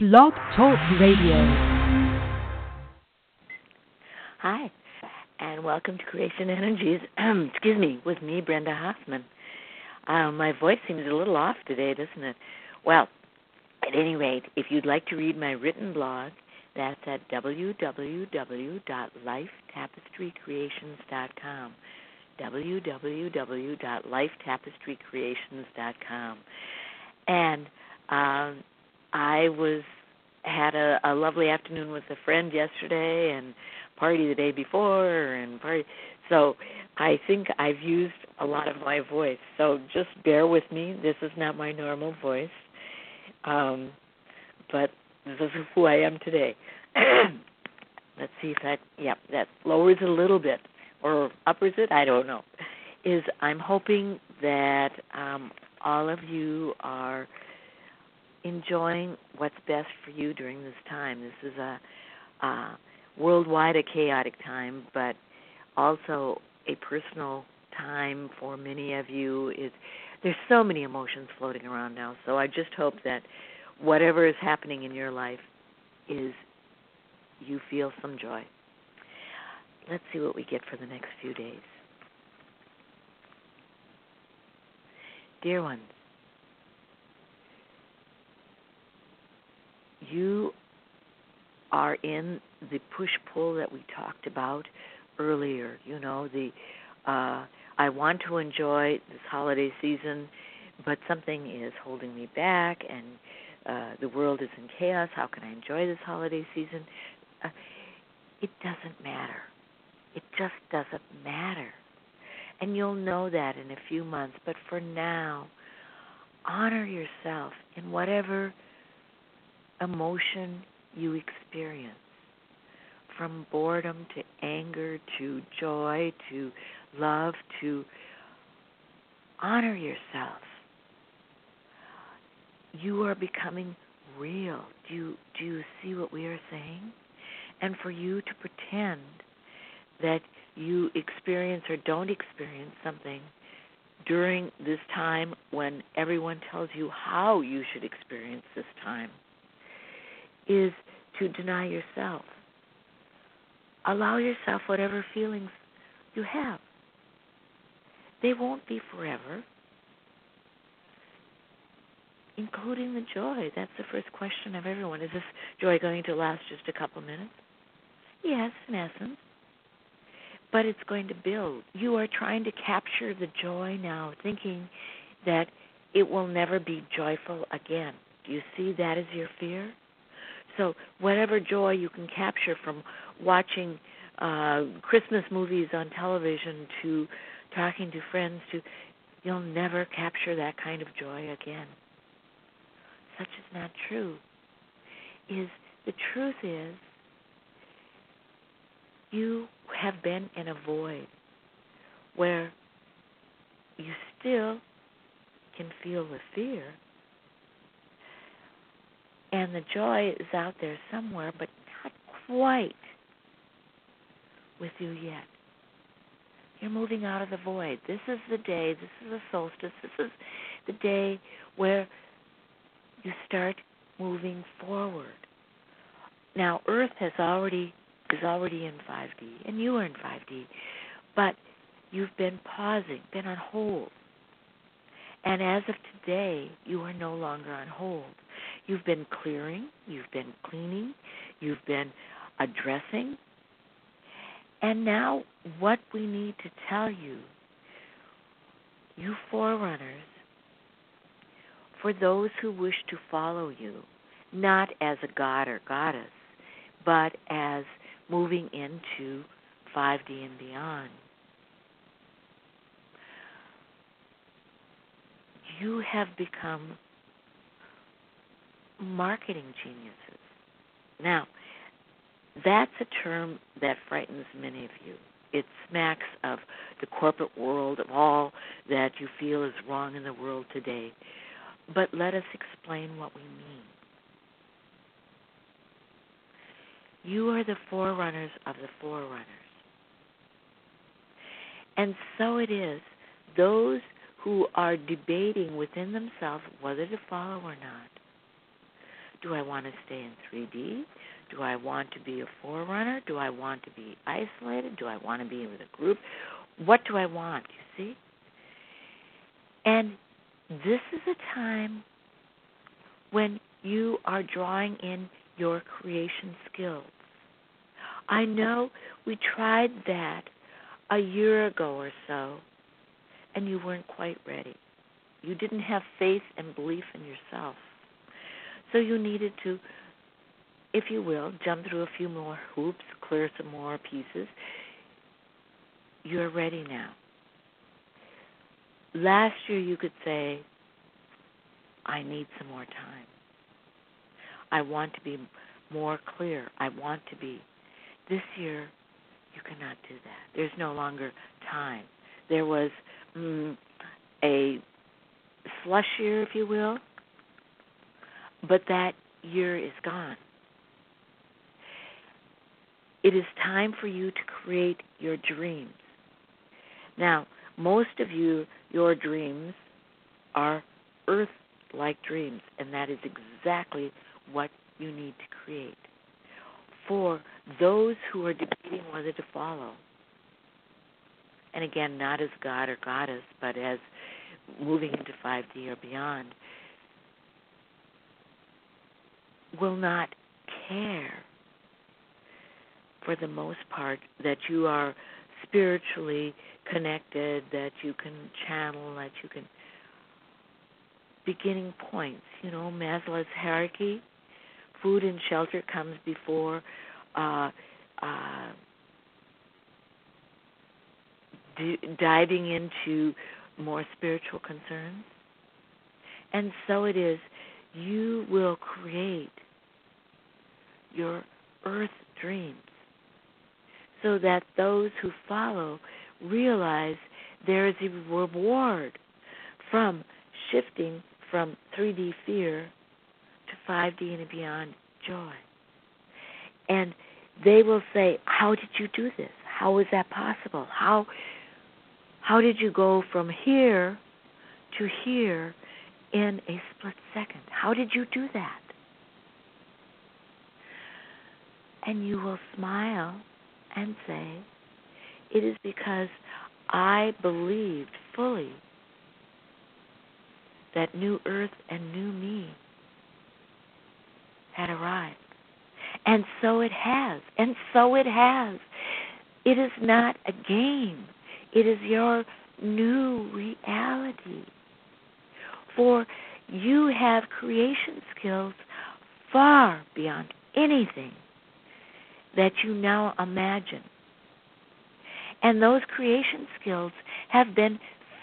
Blog Talk Radio. Hi, and welcome to Creation Energies. Excuse me, with me, Brenda Hoffman. Uh, my voice seems a little off today, doesn't it? Well, at any rate, if you'd like to read my written blog, that's at www.lifetapestrycreations.com. www.lifetapestrycreations.com. And um, I was had a, a lovely afternoon with a friend yesterday and party the day before and party so I think I've used a lot of my voice. So just bear with me. This is not my normal voice. Um but this is who I am today. Let's see if that yeah, that lowers a little bit or uppers it, I don't know. Is I'm hoping that um all of you are enjoying what's best for you during this time. This is a worldwide a chaotic time, but also a personal time for many of you. Is there's so many emotions floating around now. So I just hope that whatever is happening in your life is you feel some joy. Let's see what we get for the next few days. Dear ones, you are in the push pull that we talked about earlier. You know, the uh, I want to enjoy this holiday season, but something is holding me back, and uh, the world is in chaos. How can I enjoy this holiday season? Uh, it doesn't matter. It just doesn't matter. And you'll know that in a few months. But for now, honor yourself in whatever emotion you experience. From boredom to anger to joy to love to honor yourself you are becoming real. Do you do you see what we are saying? And for you to pretend that you experience or don't experience something during this time when everyone tells you how you should experience this time is to deny yourself. Allow yourself whatever feelings you have. They won't be forever, including the joy. That's the first question of everyone. Is this joy going to last just a couple minutes? Yes, in essence. But it's going to build. You are trying to capture the joy now, thinking that it will never be joyful again. Do you see that as your fear? So whatever joy you can capture from watching uh, Christmas movies on television to talking to friends to you'll never capture that kind of joy again. Such is not true. Is the truth is you have been in a void where you still can feel the fear and the joy is out there somewhere, but not quite with you yet. You're moving out of the void. This is the day, this is the solstice, this is the day where you start moving forward. Now Earth has already is already in 5D and you are in 5D, but you've been pausing, been on hold. And as of today, you are no longer on hold. You've been clearing, you've been cleaning, you've been addressing. And now, what we need to tell you, you forerunners, for those who wish to follow you, not as a god or goddess, but as moving into 5D and beyond. You have become marketing geniuses. Now, that's a term that frightens many of you. It smacks of the corporate world, of all that you feel is wrong in the world today. But let us explain what we mean. You are the forerunners of the forerunners. And so it is, those who are debating within themselves whether to follow or not Do I want to stay in 3D? Do I want to be a forerunner? Do I want to be isolated? Do I want to be with a group? What do I want? You see? And this is a time when you are drawing in your creation skills. I know we tried that a year ago or so, and you weren't quite ready. You didn't have faith and belief in yourself. So you needed to, if you will, jump through a few more hoops, clear some more pieces. You're ready now. Last year you could say, I need some more time. I want to be more clear. I want to be. This year, you cannot do that. There's no longer time. There was mm, a slush year, if you will, but that year is gone. It is time for you to create your dreams. Now, most of you, your dreams are earth like dreams, and that is exactly what you need to create. For those who are debating whether to follow, and again, not as God or goddess, but as moving into 5D or beyond, will not care for the most part that you are spiritually connected, that you can channel, that you can beginning points. You know, Maslow's hierarchy, food and shelter comes before uh, uh, d- diving into more spiritual concerns. And so it is, you will create your earth dreams so that those who follow realize there is a reward from shifting from 3D fear to 5D and beyond joy. And they will say, "How did you do this? How is that possible? How how did you go from here to here in a split second? How did you do that?" And you will smile and say, "It is because I believed fully that new earth and new me had arrived. And so it has. And so it has. It is not a game, it is your new reality. For you have creation skills far beyond anything that you now imagine. And those creation skills have been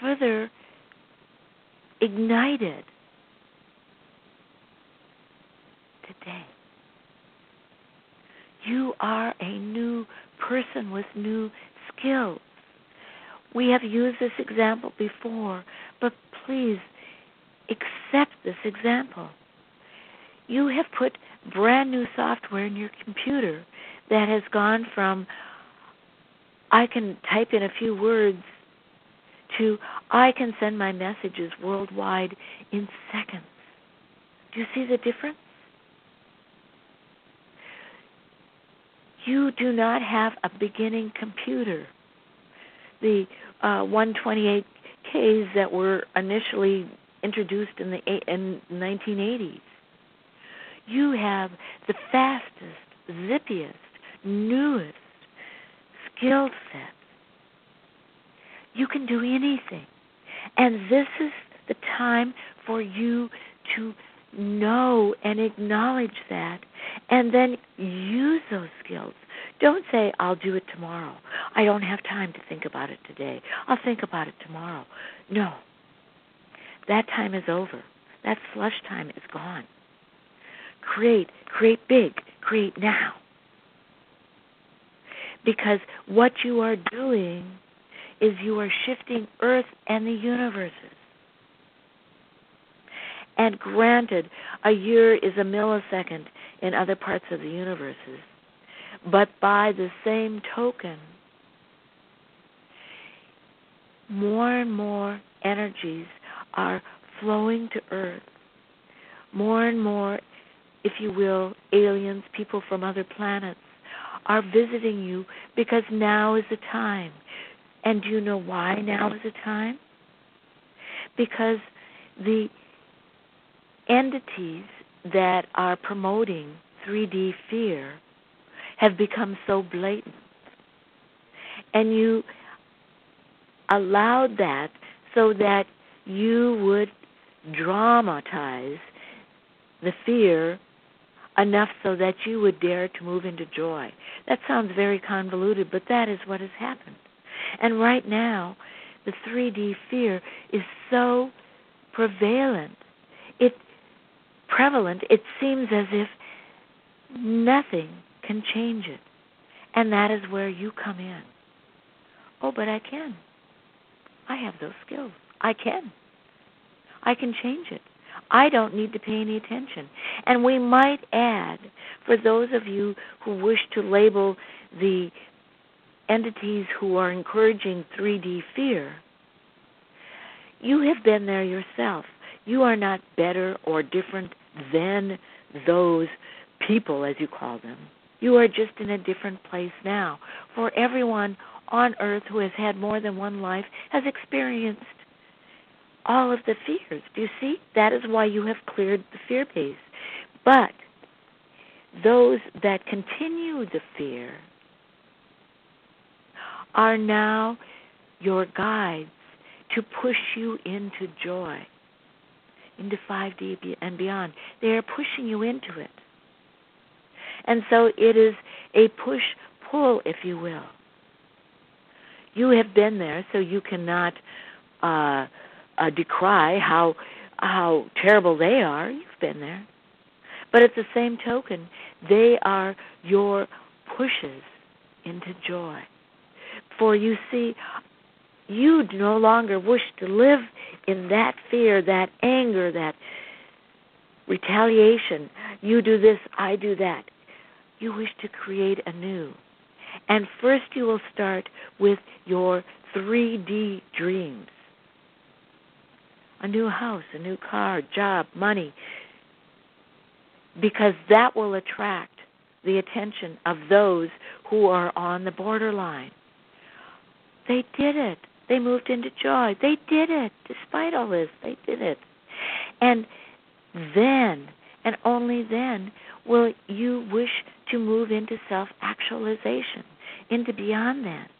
further ignited today. You are a new person with new skills. We have used this example before, but please accept this example. You have put brand new software in your computer that has gone from I can type in a few words to I can send my messages worldwide in seconds. Do you see the difference? You do not have a beginning computer. The uh, 128Ks that were initially introduced in the in 1980s. You have the fastest, zippiest, newest skill set you can do anything. And this is the time for you to know and acknowledge that and then use those skills. Don't say, I'll do it tomorrow. I don't have time to think about it today. I'll think about it tomorrow. No. That time is over. That slush time is gone. Create, create big, create now. Because what you are doing is you are shifting Earth and the universes. And granted, a year is a millisecond in other parts of the universes. But by the same token, more and more energies are flowing to Earth. More and more if you will, aliens, people from other planets, are visiting you because now is the time. And do you know why now is the time? Because the entities that are promoting 3D fear have become so blatant. And you allowed that so that you would dramatize the fear enough so that you would dare to move into joy. That sounds very convoluted, but that is what has happened. And right now, the 3D fear is so prevalent. It prevalent, it seems as if nothing can change it. And that is where you come in. Oh, but I can. I have those skills. I can. I can change it. I don't need to pay any attention. And we might add, for those of you who wish to label the entities who are encouraging 3D fear, you have been there yourself. You are not better or different than those people, as you call them. You are just in a different place now. For everyone on earth who has had more than one life has experienced all of the fears. Do you see? That is why you have cleared the fear base. But those that continue the fear are now your guides to push you into joy, into 5D and beyond. They are pushing you into it. And so it is a push pull, if you will. You have been there, so you cannot uh, uh, decry how how terrible they are. You've been there, but at the same token, they are your pushes into joy. For you see, you no longer wish to live in that fear, that anger, that retaliation. You do this, I do that. You wish to create anew. And first, you will start with your 3D dreams a new house, a new car, job, money, because that will attract the attention of those who are on the borderline. They did it. They moved into joy. They did it. Despite all this, they did it. And then, and only then, will you wish to move into self actualization, into beyond that.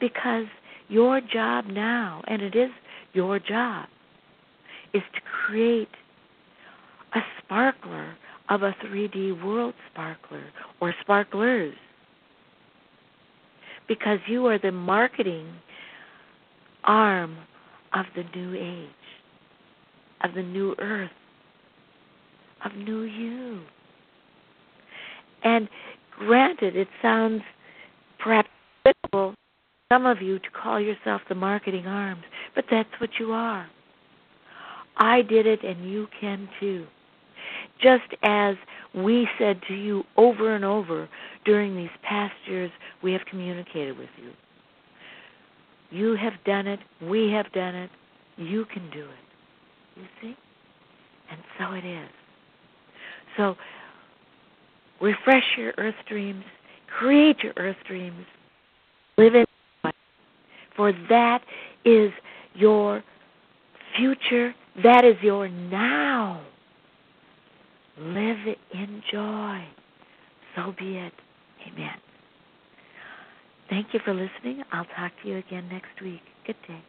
Because your job now, and it is your job, is to create a sparkler of a 3D world sparkler or sparklers. Because you are the marketing arm of the new age, of the new earth, of new you. And granted, it sounds perhaps difficult some of you to call yourself the marketing arms, but that's what you are. I did it and you can too. Just as we said to you over and over during these past years, we have communicated with you. You have done it, we have done it, you can do it. You see? And so it is. So refresh your earth dreams, create your earth dreams, live in for that is your future that is your now. Live in joy. So be it. Amen. Thank you for listening. I'll talk to you again next week. Good day.